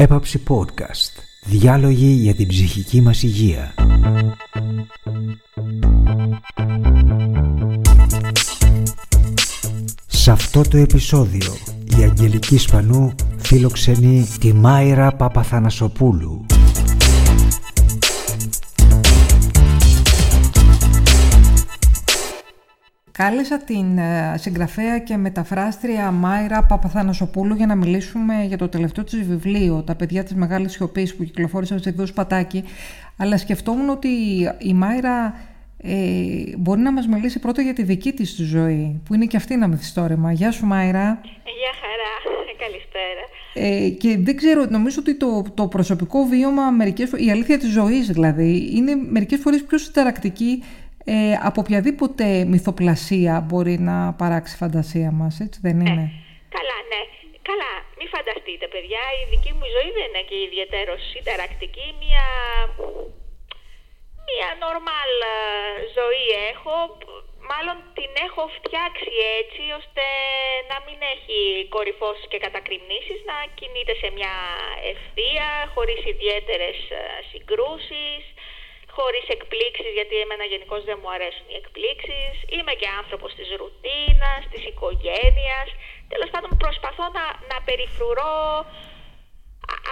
Έπαψη Podcast. Διάλογοι για την ψυχική μας υγεία. Σε αυτό το επεισόδιο η Αγγελική Σπανού φιλοξενεί τη Μάιρα Παπαθανασοπούλου. Κάλεσα την ε, συγγραφέα και μεταφράστρια Μάιρα Παπαθανασοπούλου για να μιλήσουμε για το τελευταίο της βιβλίο «Τα παιδιά της μεγάλης σιωπής» που κυκλοφόρησε στο εκδόσεις Πατάκη. Αλλά σκεφτόμουν ότι η Μάιρα ε, μπορεί να μας μιλήσει πρώτα για τη δική της ζωή, που είναι και αυτή ένα μυθιστόρημα. Γεια σου Μάιρα. Γεια χαρά. Καλησπέρα. Ε, και δεν ξέρω, νομίζω ότι το, το προσωπικό βίωμα, μερικές, η αλήθεια της ζωής δηλαδή, είναι μερικές φορές πιο συνταρακτική ε, από οποιαδήποτε μυθοπλασία μπορεί να παράξει η φαντασία μας, έτσι δεν ναι. είναι; καλά, ναι. Καλά, μην φανταστείτε παιδιά, η δική μου ζωή δεν είναι και ιδιαίτερος συνταρακτική. Μια, μια normal ε, ζωή έχω, μάλλον την έχω φτιάξει έτσι ώστε να μην έχει κορυφώσεις και κατακριμνήσεις, να κινείται σε μια ευθεία, χωρίς ιδιαίτερες ε, συγκρούσεις, χωρίς εκπλήξεις, γιατί εμένα γενικώς δεν μου αρέσουν οι εκπλήξεις. Είμαι και άνθρωπος της ρουτίνας, της οικογένειας. Τέλος πάντων προσπαθώ να, να περιφρουρώ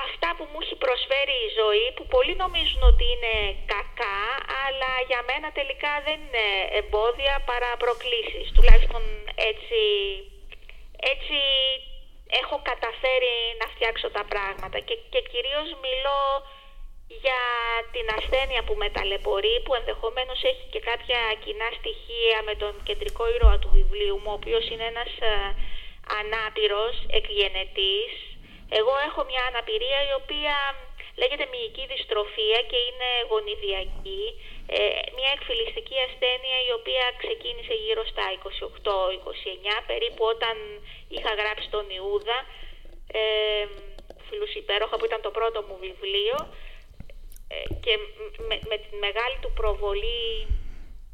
αυτά που μου έχει προσφέρει η ζωή, που πολλοί νομίζουν ότι είναι κακά, αλλά για μένα τελικά δεν είναι εμπόδια παρά προκλήσεις. Τουλάχιστον έτσι, έτσι έχω καταφέρει να φτιάξω τα πράγματα και, και κυρίως μιλώ για την ασθένεια που με ταλαιπωρεί, που ενδεχομένως έχει και κάποια κοινά στοιχεία με τον κεντρικό ήρωα του βιβλίου μου, ο οποίος είναι ένας ε, ανάπηρος, εκγενετής. Εγώ έχω μια αναπηρία η οποία λέγεται μυϊκή δυστροφία και είναι γονιδιακή. Ε, μια εκφυλιστική ασθένεια η οποία ξεκίνησε γύρω στα 28-29 περίπου όταν είχα γράψει τον Ιούδα ε, Φιλούς Υπέροχα που ήταν το πρώτο μου βιβλίο ε, και με, με τη μεγάλη του προβολή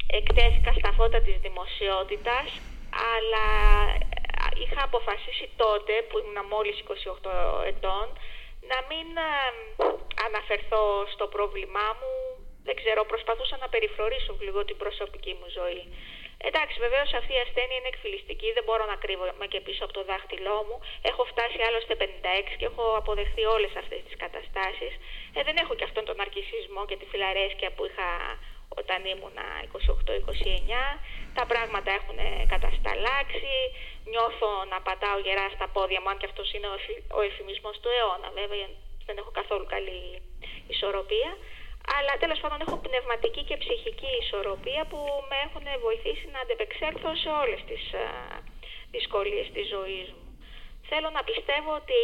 εκτέθηκα στα φώτα της δημοσιότητας αλλά ε, είχα αποφασίσει τότε που ήμουν μόλις 28 ετών να μην ε, αναφερθώ στο πρόβλημά μου δεν ξέρω, προσπαθούσα να περιφρορήσω λίγο την προσωπική μου ζωή. Εντάξει, βεβαίως αυτή η ασθένεια είναι εκφυλιστική, δεν μπορώ να κρύβομαι και πίσω από το δάχτυλό μου. Έχω φτάσει άλλωστε 56 και έχω αποδεχθεί όλες αυτές τις καταστάσεις. Ε, δεν έχω και αυτόν τον αρκισισμό και τη φιλαρέσκεια που είχα όταν ήμουν 28-29. Τα πράγματα έχουν κατασταλάξει. Νιώθω να πατάω γερά στα πόδια μου, αν και αυτός είναι ο εφημισμός του αιώνα. Βέβαια, δεν έχω καθόλου καλή ισορροπία αλλά τέλος πάντων έχω πνευματική και ψυχική ισορροπία που με έχουν βοηθήσει να αντεπεξέλθω σε όλες τις α, δυσκολίες της ζωής μου. Θέλω να πιστεύω ότι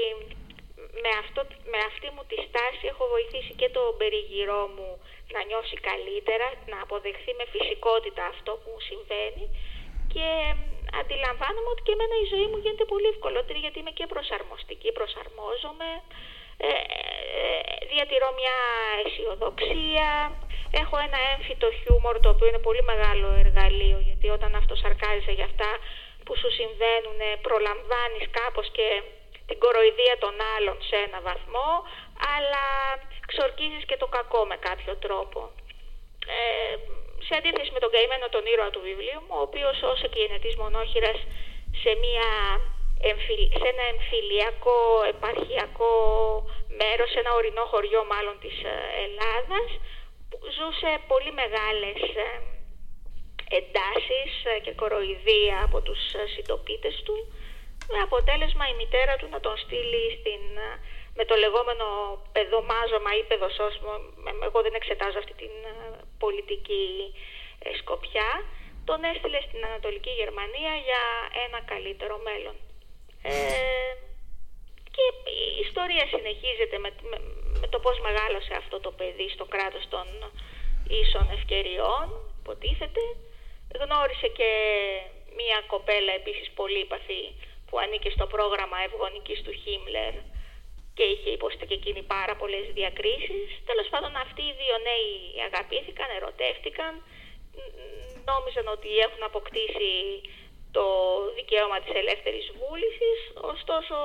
με, αυτό, με αυτή μου τη στάση έχω βοηθήσει και το περιγυρό μου να νιώσει καλύτερα, να αποδεχθεί με φυσικότητα αυτό που μου συμβαίνει και αντιλαμβάνομαι ότι και εμένα η ζωή μου γίνεται πολύ ευκολότερη γιατί είμαι και προσαρμοστική, προσαρμόζομαι, ε, ε, διατηρώ μια αισιοδοξία, έχω ένα έμφυτο χιούμορ το οποίο είναι πολύ μεγάλο εργαλείο γιατί όταν αυτό σαρκάζεσαι για αυτά που σου συμβαίνουν προλαμβάνεις κάπως και την κοροϊδία των άλλων σε ένα βαθμό αλλά ξορκίζεις και το κακό με κάποιο τρόπο. Ε, σε αντίθεση με τον καημένο τον ήρωα του βιβλίου μου, ο οποίος ως εκγενετής μονόχειρας σε μια σε ένα εμφυλιακό επαρχιακό μέρος, σε ένα ορεινό χωριό μάλλον της ε, Ελλάδας που ζούσε πολύ μεγάλες ε, εντάσεις ε, και κοροϊδία από τους συντοπίτες του με αποτέλεσμα η μητέρα του να τον στείλει στην, με το λεγόμενο παιδομάζωμα ή παιδοσόσμο, εγώ δεν εξετάζω αυτή την πολιτική σκοπιά, τον έστειλε στην Ανατολική Γερμανία για ένα καλύτερο μέλλον. Ε, και η ιστορία συνεχίζεται με, με, το πώς μεγάλωσε αυτό το παιδί στο κράτος των ίσων ευκαιριών, υποτίθεται. Γνώρισε και μία κοπέλα επίσης πολύ υπαθή που ανήκε στο πρόγραμμα ευγονικής του Χίμλερ και είχε υποστεί και εκείνη πάρα πολλές διακρίσεις. Τέλος πάντων αυτοί οι δύο νέοι αγαπήθηκαν, ερωτεύτηκαν, νόμιζαν ότι έχουν αποκτήσει το δικαίωμα της ελεύθερης βούλησης, ωστόσο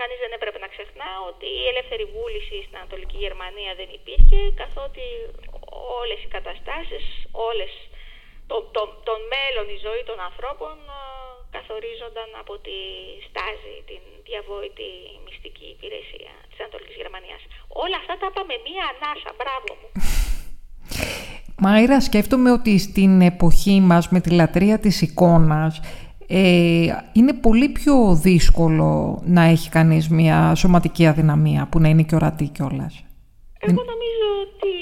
κανείς δεν έπρεπε να ξεχνά ότι η ελεύθερη βούληση στην Ανατολική Γερμανία δεν υπήρχε, καθότι όλες οι καταστάσεις, όλες το, το, το μέλλον, η ζωή των ανθρώπων καθορίζονταν από τη στάζη, την διαβόητη μυστική υπηρεσία της Ανατολικής Γερμανίας. Όλα αυτά τα είπαμε μία ανάσα, μπράβο μου. Μάιρα, σκέφτομαι ότι στην εποχή μας με τη λατρεία της εικόνας ε, είναι πολύ πιο δύσκολο να έχει κανείς μια σωματική αδυναμία που να είναι και ορατή κιόλας. Εγώ νομίζω ότι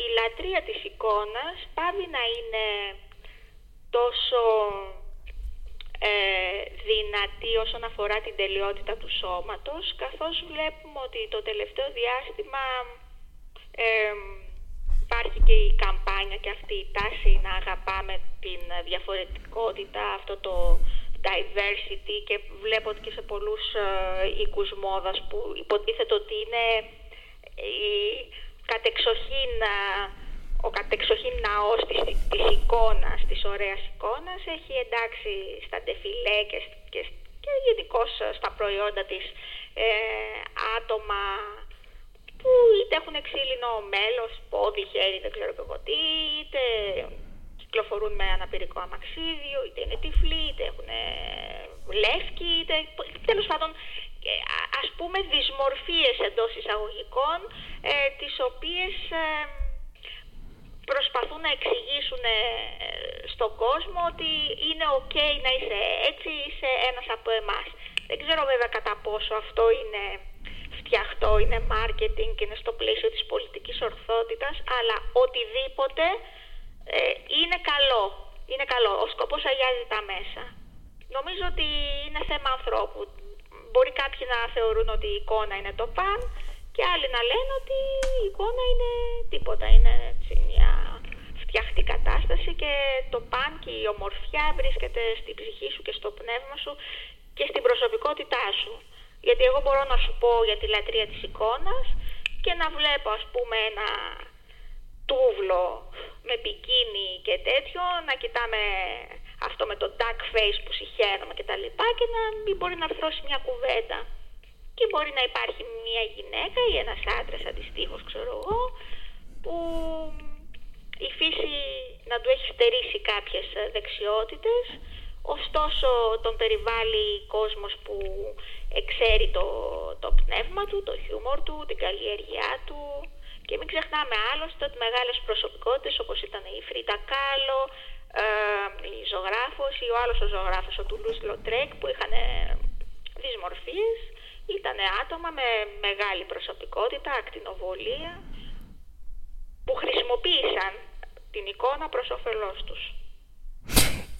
η λατρεία της εικόνας πάβει να είναι τόσο ε, δυνατή όσον αφορά την τελειότητα του σώματος καθώς βλέπουμε ότι το τελευταίο διάστημα υπάρχει και η καμπάνια και αυτή η τάση να αγαπάμε την διαφορετικότητα, αυτό το diversity και βλέπω ότι και σε πολλούς ε, οίκους μόδας που υποτίθεται ότι είναι η κατεξοχήν, ε, ο κατεξοχήν ναός της, της εικόνας, της ωραίας εικόνας έχει εντάξει στα ντεφιλέ και, και, και γενικώς στα προϊόντα της ε, άτομα που είτε έχουν ξύλινο μέλος, πόδι, χέρι, δεν ξέρω και εγώ τι, είτε κυκλοφορούν με αναπηρικό αμαξίδιο, είτε είναι τυφλοί, είτε έχουν λεύκη, είτε τέλος πάντων ε, ας πούμε δυσμορφίες εντός εισαγωγικών ε, τις οποίες ε, προσπαθούν να εξηγήσουν ε, στον κόσμο ότι είναι ok να είσαι έτσι, είσαι ένας από εμάς. Δεν ξέρω βέβαια κατά πόσο αυτό είναι φτιαχτό, είναι marketing και είναι στο πλαίσιο της πολιτικής ορθότητας, αλλά οτιδήποτε ε, είναι καλό. Είναι καλό. Ο σκοπός αγιάζει τα μέσα. Νομίζω ότι είναι θέμα ανθρώπου. Μπορεί κάποιοι να θεωρούν ότι η εικόνα είναι το παν και άλλοι να λένε ότι η εικόνα είναι τίποτα. Είναι έτσι μια φτιαχτή κατάσταση και το παν και η ομορφιά βρίσκεται στην ψυχή σου και στο πνεύμα σου και στην προσωπικότητά σου. Γιατί εγώ μπορώ να σου πω για τη λατρεία της εικόνας και να βλέπω ας πούμε ένα τούβλο με πικίνι και τέτοιο, να κοιτάμε αυτό με το duck face που συχαίνομαι και τα λοιπά και να μην μπορεί να αρθρώσει μια κουβέντα. Και μπορεί να υπάρχει μια γυναίκα ή ένας άντρας αντιστοίχως ξέρω εγώ που η φύση να του έχει στερήσει κάποιες δεξιότητες ωστόσο τον περιβάλλει κόσμος που εξέρει το, το πνεύμα του, το χιούμορ του, την καλλιέργειά του και μην ξεχνάμε άλλωστε ότι μεγάλες προσωπικότητες όπως ήταν η Φρίντα Κάλο, ε, η ζωγράφος ή ο άλλος ο ζωγράφος, ο Τουλούζ Λοτρέκ που είχαν δυσμορφίες, ήταν άτομα με μεγάλη προσωπικότητα, ακτινοβολία που χρησιμοποίησαν την εικόνα προς όφελός τους.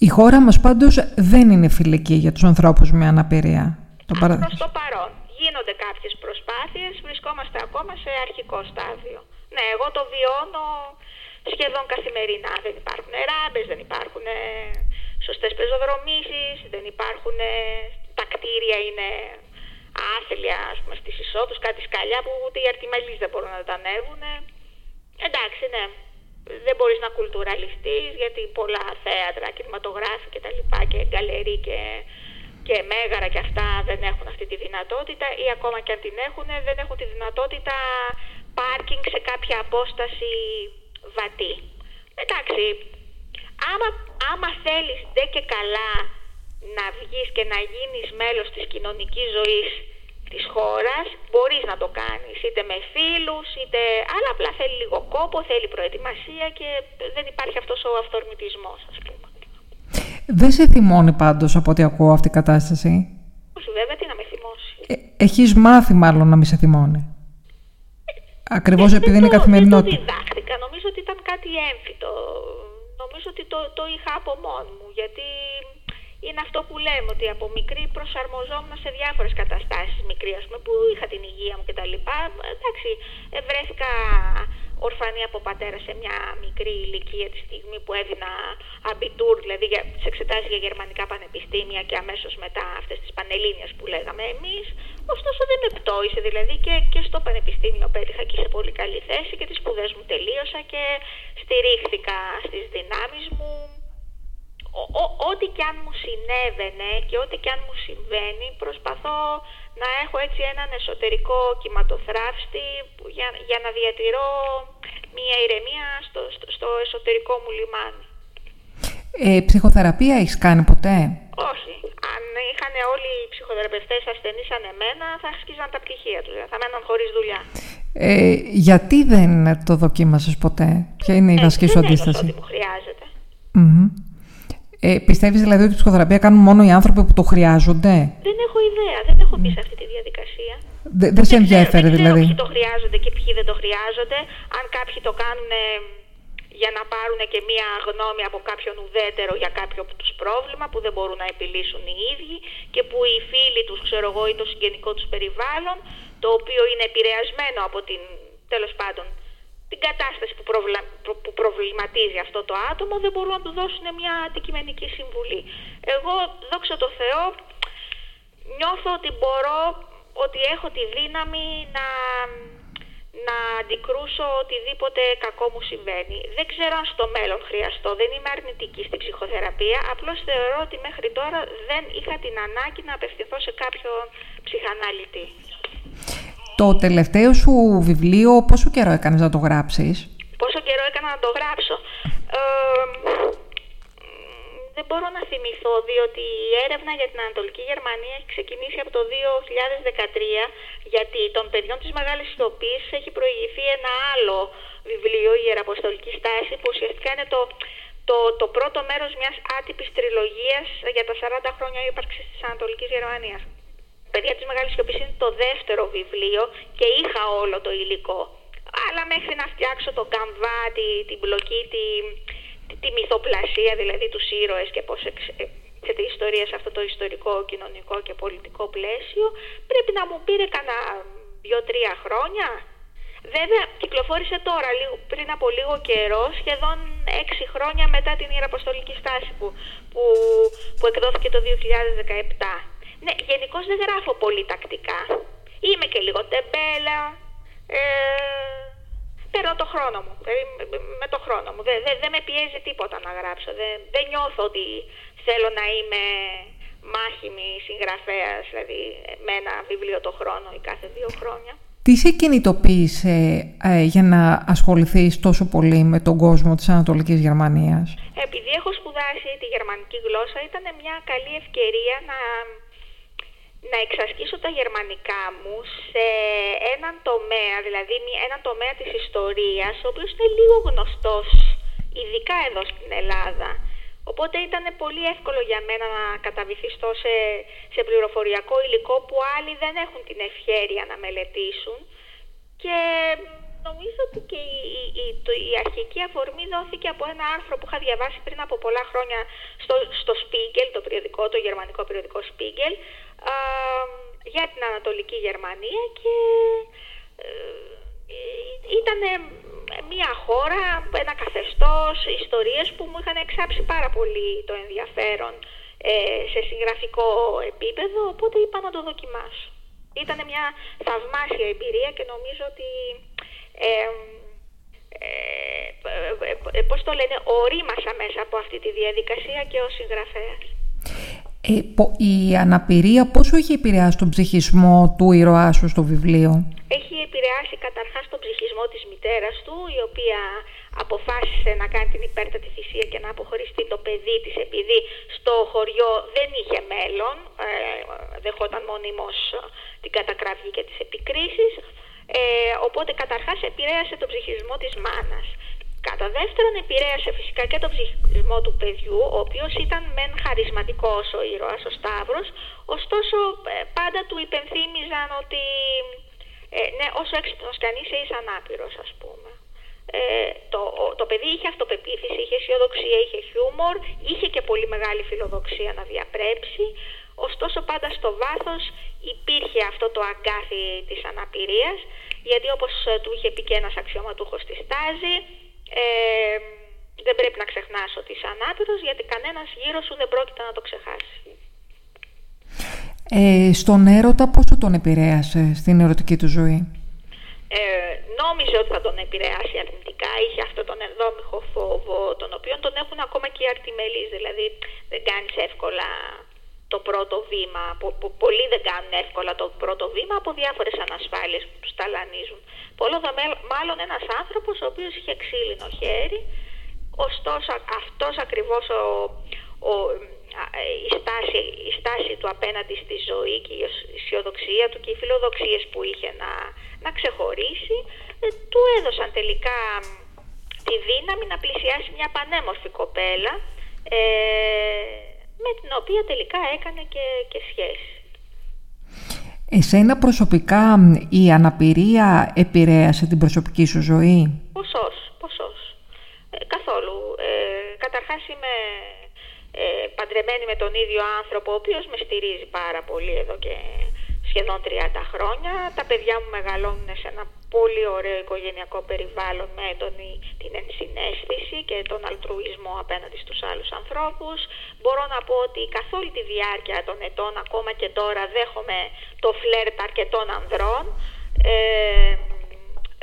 Η χώρα μας πάντως δεν είναι φιλική για τους ανθρώπους με αναπηρία. Το Προς το παρόν. Γίνονται κάποιες προσπάθειες, βρισκόμαστε ακόμα σε αρχικό στάδιο. Ναι, εγώ το βιώνω σχεδόν καθημερινά. Δεν υπάρχουν ράμπες, δεν υπάρχουν σωστές πεζοδρομήσεις, δεν υπάρχουν... Τα κτίρια είναι άθλια, ας πούμε, στις εισόδους, κάτι σκαλιά που ούτε οι αρτιμελείς δεν μπορούν να τα ανέβουν. Εντάξει, ναι δεν μπορείς να κουλτουραλιστείς γιατί πολλά θέατρα, κινηματογράφοι και τα λοιπά και γκαλερί και, και μέγαρα και αυτά δεν έχουν αυτή τη δυνατότητα ή ακόμα και αν την έχουν δεν έχουν τη δυνατότητα πάρκινγκ σε κάποια απόσταση βατή. Εντάξει, άμα, άμα θέλεις δε και καλά να βγεις και να γίνεις μέλος της κοινωνικής ζωής της χώρας μπορείς να το κάνεις είτε με φίλους είτε αλλά απλά θέλει λίγο κόπο, θέλει προετοιμασία και δεν υπάρχει αυτός ο αυθορμητισμός ας πούμε. Δεν σε θυμώνει πάντως από ό,τι ακούω αυτή η κατάσταση; Όχι βέβαια τι να με θυμώσει. Ε, έχεις μάθει μάλλον να μην σε θυμώνει; Ακριβώς ε, επειδή είναι καθημερινότητα. Δεν το διδάχτηκα. Νομίζω ότι ήταν κάτι έμφυτο. Νομίζω ότι το, το είχα από μόνο μου. Γιατί είναι αυτό που λέμε, ότι από μικρή προσαρμοζόμουν σε διάφορες καταστάσεις μικρή, ας πούμε, που είχα την υγεία μου κτλ. Εντάξει, βρέθηκα ορφανή από πατέρα σε μια μικρή ηλικία τη στιγμή που έδινα αμπιτούρ, δηλαδή για, τις εξετάσεις για γερμανικά πανεπιστήμια και αμέσως μετά αυτές τις πανελλήνιες που λέγαμε εμείς. Ωστόσο δεν με πτώησε, δηλαδή και, και στο πανεπιστήμιο πέτυχα και σε πολύ καλή θέση και τις σπουδές μου τελείωσα και στηρίχθηκα στις δυνάμεις μου ό,τι και αν μου συνέβαινε και ό,τι και αν μου συμβαίνει προσπαθώ να έχω έτσι έναν εσωτερικό κυματοθράφστη για, για να διατηρώ μια ηρεμία στο, στο, εσωτερικό μου λιμάνι. Ε, ψυχοθεραπεία έχεις κάνει ποτέ; Όχι. Αν είχαν όλοι οι ψυχοθεραπευτές ασθενείς σαν εμένα θα ασκίζαν τα πτυχία τους. Θα μέναν χωρίς δουλειά. Ε, γιατί δεν το δοκίμασες ποτέ; Ποια είναι η ε, βασική σου αντίσταση; Δεν ότι μου χρειάζεται. Ε, πιστεύεις δηλαδή ότι η ψυχοθεραπεία κάνουν μόνο οι άνθρωποι που το χρειάζονται; Δεν έχω ιδέα. Δεν έχω μπει σε αυτή τη διαδικασία. δεν σε ενδιαφέρει δηλαδή. Δεν ξέρω ποιοι το χρειάζονται και ποιοι δεν το χρειάζονται. Αν κάποιοι το κάνουν για να πάρουν και μία γνώμη από κάποιον ουδέτερο για κάποιο τους πρόβλημα που δεν μπορούν να επιλύσουν οι ίδιοι και που οι φίλοι τους, ξέρω εγώ, ή το συγγενικό τους περιβάλλον, το οποίο είναι επηρεασμένο από την, τέλος πάντων, την κατάσταση που, που προβληματίζει αυτό το άτομο, δεν μπορούν να του δώσουν μια αντικειμενική συμβουλή. Εγώ, δόξα τω Θεώ, νιώθω ότι μπορώ, ότι έχω τη δύναμη να να αντικρούσω οτιδήποτε κακό μου συμβαίνει. Δεν ξέρω αν στο μέλλον χρειαστώ, δεν είμαι αρνητική στην ψυχοθεραπεία, απλώς θεωρώ ότι μέχρι τώρα δεν είχα την ανάγκη να απευθυνθώ σε κάποιον ψυχαναλυτή. Το τελευταίο σου βιβλίο, πόσο καιρό έκανες να το γράψεις; Πόσο καιρό έκανα να το γράψω; Ε, δεν μπορώ να θυμηθώ, διότι η έρευνα για την Ανατολική Γερμανία έχει ξεκινήσει από το 2013, γιατί των παιδιών της Μεγάλης Σιωπής έχει προηγηθεί ένα άλλο βιβλίο, η Ιεραποστολική Στάση, που ουσιαστικά είναι το, το, το πρώτο μέρος μιας άτυπης τριλογίας για τα 40 χρόνια ύπαρξης της Ανατολικής Γερμανίας. Παιδιά της Μεγάλης Σιωπής είναι το δεύτερο βιβλίο και είχα όλο το υλικό. Αλλά μέχρι να φτιάξω το καμβά, την μπλοκή, τη, τη μυθοπλασία δηλαδή τους ήρωες και πώς εξέτει η ιστορία σε αυτό το ιστορικό, κοινωνικό και πολιτικό πλαίσιο πρέπει να μου πήρε κανένα δύο-τρία χρόνια. Βέβαια κυκλοφόρησε τώρα πριν από λίγο καιρό, σχεδόν έξι χρόνια μετά την Ιεραποστολική στάση που, που, που εκδόθηκε το 2017. Ναι, γενικώς δεν γράφω πολύ τακτικά. Είμαι και λίγο τεμπέλα. Ε, παίρνω το χρόνο μου. Δηλαδή με το χρόνο μου. Δεν δε, δε με πιέζει τίποτα να γράψω. Δεν, δεν νιώθω ότι θέλω να είμαι μάχημη συγγραφέας, δηλαδή με ένα βιβλίο το χρόνο ή κάθε δύο χρόνια. Τι σε κινητοποίησε ε, για να ασχοληθείς τόσο πολύ με τον κόσμο της Ανατολικής Γερμανίας; Επειδή έχω σπουδάσει τη γερμανική γλώσσα ήταν μια καλή ευκαιρία να να εξασκήσω τα γερμανικά μου σε έναν τομέα, δηλαδή έναν τομέα της ιστορίας, ο οποίος είναι λίγο γνωστός, ειδικά εδώ στην Ελλάδα. Οπότε ήταν πολύ εύκολο για μένα να καταβυθιστώ σε, σε πληροφοριακό υλικό που άλλοι δεν έχουν την ευχέρεια να μελετήσουν και νομίζω ότι και η, η, η, αρχική αφορμή δόθηκε από ένα άρθρο που είχα διαβάσει πριν από πολλά χρόνια στο, στο Spiegel, το περιοδικό, το γερμανικό περιοδικό Spiegel, για την Ανατολική Γερμανία και ε, ήταν μια χώρα, ένα καθεστώς, ιστορίες που μου είχαν εξάψει πάρα πολύ το ενδιαφέρον ε, σε συγγραφικό επίπεδο, οπότε είπα να το δοκιμάσω. Ήταν μια θαυμάσια εμπειρία και νομίζω ότι ε, ε, πώς το λένε, ορίμασα μέσα από αυτή τη διαδικασία και ο συγγραφέας. Ε, η αναπηρία πόσο έχει επηρεάσει τον ψυχισμό του ήρωά σου στο βιβλίο; Έχει επηρεάσει καταρχάς τον ψυχισμό της μητέρας του, η οποία αποφάσισε να κάνει την υπέρτατη θυσία και να αποχωριστεί το παιδί της επειδή στο χωριό δεν είχε μέλλον, ε, δεχόταν μονίμως την κατακραυγή και τις επικρίσεις. Ε, οπότε καταρχάς επηρέασε τον ψυχισμό της μάνας. Κατά δεύτερον, επηρέασε φυσικά και τον ψυχισμό του παιδιού, ο οποίος ήταν μεν χαρισματικός ο ήρωας, ο Σταύρος, ωστόσο ε, πάντα του υπενθύμιζαν ότι ε, ναι, όσο έξυπνος κι αν είσαι, είσαι ανάπηρος, ας πούμε. Ε, το, το παιδί είχε αυτοπεποίθηση, είχε αισιοδοξία, είχε χιούμορ, είχε και πολύ μεγάλη φιλοδοξία να διαπρέψει, ωστόσο πάντα στο βάθος υπήρχε αυτό το αγκάθι της αναπηρίας, γιατί όπως ε, του είχε πει και ένας αξιωματούχος στη στάζη, ε, δεν πρέπει να ξεχνάς ότι είσαι ανάπηρος γιατί κανένας γύρω σου δεν πρόκειται να το ξεχάσει. Ε, στον έρωτα πόσο τον επηρέασε στην ερωτική του ζωή; Ε, νόμιζε ότι θα τον επηρεάσει αρνητικά, είχε αυτό τον ενδόμηχο φόβο, τον οποίο τον έχουν ακόμα και οι αρτιμελείς, δηλαδή δεν κάνεις εύκολα το πρώτο βήμα, πολλοί δεν κάνουν εύκολα το πρώτο βήμα από διάφορες ανασφάλειες που τους ταλανίζουν. Πολλό μάλλον ένας άνθρωπος ο οποίος είχε ξύλινο χέρι, ωστόσο αυτός ακριβώς ο, ο, η, στάση, η στάση του απέναντι στη ζωή και η αισιοδοξία του και οι φιλοδοξίες που είχε να, να ξεχωρίσει ε, του έδωσαν τελικά τη δύναμη να πλησιάσει μια πανέμορφη κοπέλα ε, με την οποία τελικά έκανε και, και σχέση. Εσένα προσωπικά η αναπηρία επηρέασε την προσωπική σου ζωή; Ποσός, ποσός. Ε, καθόλου. Ε, καταρχάς είμαι ε, παντρεμένη με τον ίδιο άνθρωπο, ο οποίος με στηρίζει πάρα πολύ εδώ και σχεδόν 30 χρόνια. Τα παιδιά μου μεγαλώνουν σε ένα πολύ ωραίο οικογενειακό περιβάλλον με έντονη την ενσυναίσθηση και τον αλτρουισμό απέναντι στους άλλους ανθρώπους. Μπορώ να πω ότι καθ' όλη τη διάρκεια των ετών, ακόμα και τώρα, δέχομαι το φλερτ αρκετών ανδρών. Ε,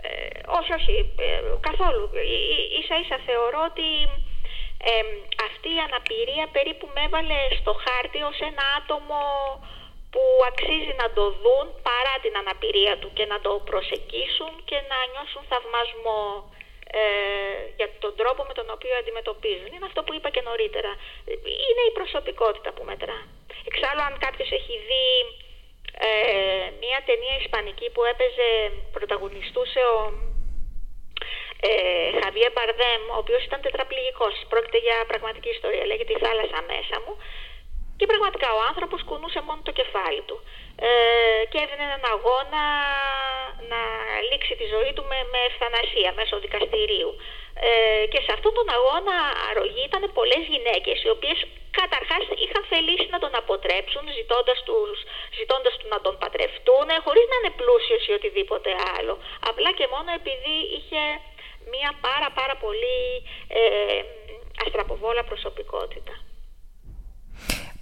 ε, όχι, όχι, ε, καθόλου. Ίσα ίσα θεωρώ ότι αυτή η αναπηρία περίπου με έβαλε στο χάρτη ως ένα άτομο που αξίζει να το δουν παρά την αναπηρία του και να το προσεκίσουν και να νιώσουν θαυμασμό ε, για τον τρόπο με τον οποίο αντιμετωπίζουν. Είναι αυτό που είπα και νωρίτερα. Είναι η προσωπικότητα που μετρά. Εξάλλου αν κάποιος έχει δει ε, μια ταινία ισπανική που έπαιζε, πρωταγωνιστούσε ο ε, Χαβιέ Μπαρδέμ, ο οποίος ήταν τετραπληγικός. Πρόκειται για πραγματική ιστορία, λέγεται «Η θάλασσα μέσα μου». Και πραγματικά ο άνθρωπος κουνούσε μόνο το κεφάλι του ε, και έδινε έναν αγώνα να λήξει τη ζωή του με, με ευθανασία μέσω δικαστηρίου. Ε, και σε αυτόν τον αγώνα αρρωγή ήταν πολλές γυναίκες οι οποίες καταρχάς είχαν θελήσει να τον αποτρέψουν ζητώντας, τους, ζητώντας του να τον πατρευτούν χωρίς να είναι πλούσιος ή οτιδήποτε άλλο. Απλά και μόνο επειδή είχε μία πάρα πάρα πολύ ε, αστραποβόλα προσωπικότητα.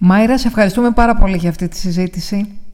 Μάιρα, σε ευχαριστούμε πάρα πολύ για αυτή τη συζήτηση. Ε, εγώ ευχαριστώ.